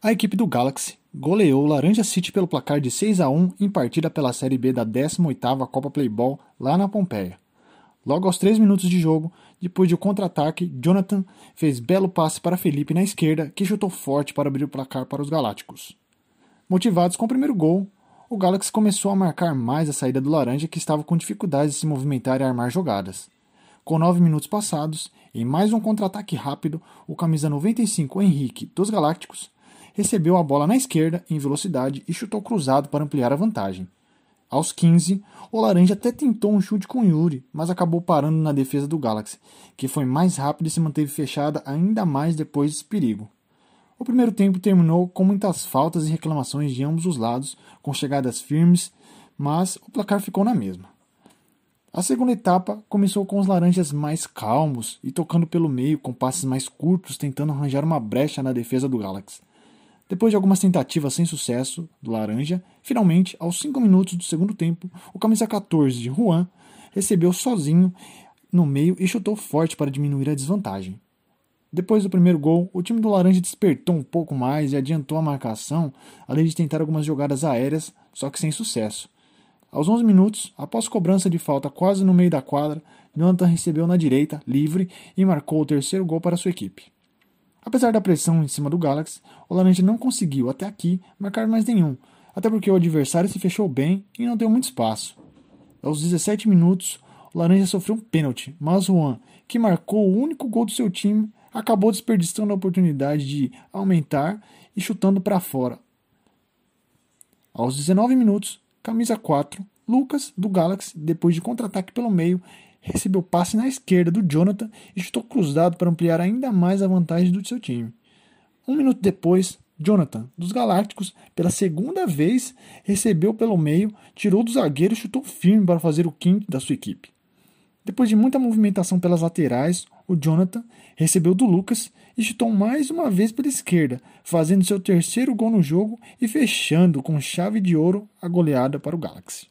A equipe do Galaxy goleou o Laranja City pelo placar de 6 a 1 em partida pela Série B da 18ª Copa Playball lá na Pompeia. Logo aos 3 minutos de jogo, depois de um contra-ataque, Jonathan fez belo passe para Felipe na esquerda, que chutou forte para abrir o placar para os Galácticos. Motivados com o primeiro gol, o Galaxy começou a marcar mais a saída do Laranja, que estava com dificuldades de se movimentar e armar jogadas. Com 9 minutos passados, em mais um contra-ataque rápido, o camisa 95 Henrique dos Galácticos recebeu a bola na esquerda em velocidade e chutou cruzado para ampliar a vantagem. Aos 15, o Laranja até tentou um chute com Yuri, mas acabou parando na defesa do Galaxy, que foi mais rápido e se manteve fechada ainda mais depois desse perigo. O primeiro tempo terminou com muitas faltas e reclamações de ambos os lados, com chegadas firmes, mas o placar ficou na mesma. A segunda etapa começou com os laranjas mais calmos e tocando pelo meio com passes mais curtos, tentando arranjar uma brecha na defesa do Galaxy. Depois de algumas tentativas sem sucesso do Laranja, finalmente, aos 5 minutos do segundo tempo, o camisa 14 de Juan recebeu sozinho no meio e chutou forte para diminuir a desvantagem. Depois do primeiro gol, o time do Laranja despertou um pouco mais e adiantou a marcação, além de tentar algumas jogadas aéreas, só que sem sucesso. Aos 11 minutos, após cobrança de falta quase no meio da quadra, Jonathan recebeu na direita, livre, e marcou o terceiro gol para sua equipe. Apesar da pressão em cima do Galaxy, o Laranja não conseguiu, até aqui, marcar mais nenhum, até porque o adversário se fechou bem e não deu muito espaço. Aos 17 minutos, o Laranja sofreu um pênalti, mas Juan, que marcou o único gol do seu time, acabou desperdiçando a oportunidade de aumentar e chutando para fora. Aos 19 minutos, camisa 4, Lucas, do Galaxy, depois de contra-ataque pelo meio, recebeu passe na esquerda do Jonathan e chutou cruzado para ampliar ainda mais a vantagem do seu time. Um minuto depois, Jonathan, dos Galácticos, pela segunda vez, recebeu pelo meio, tirou do zagueiro e chutou firme para fazer o quinto da sua equipe. Depois de muita movimentação pelas laterais, o Jonathan recebeu do Lucas e chutou mais uma vez pela esquerda, fazendo seu terceiro gol no jogo e fechando com chave de ouro a goleada para o Galaxy.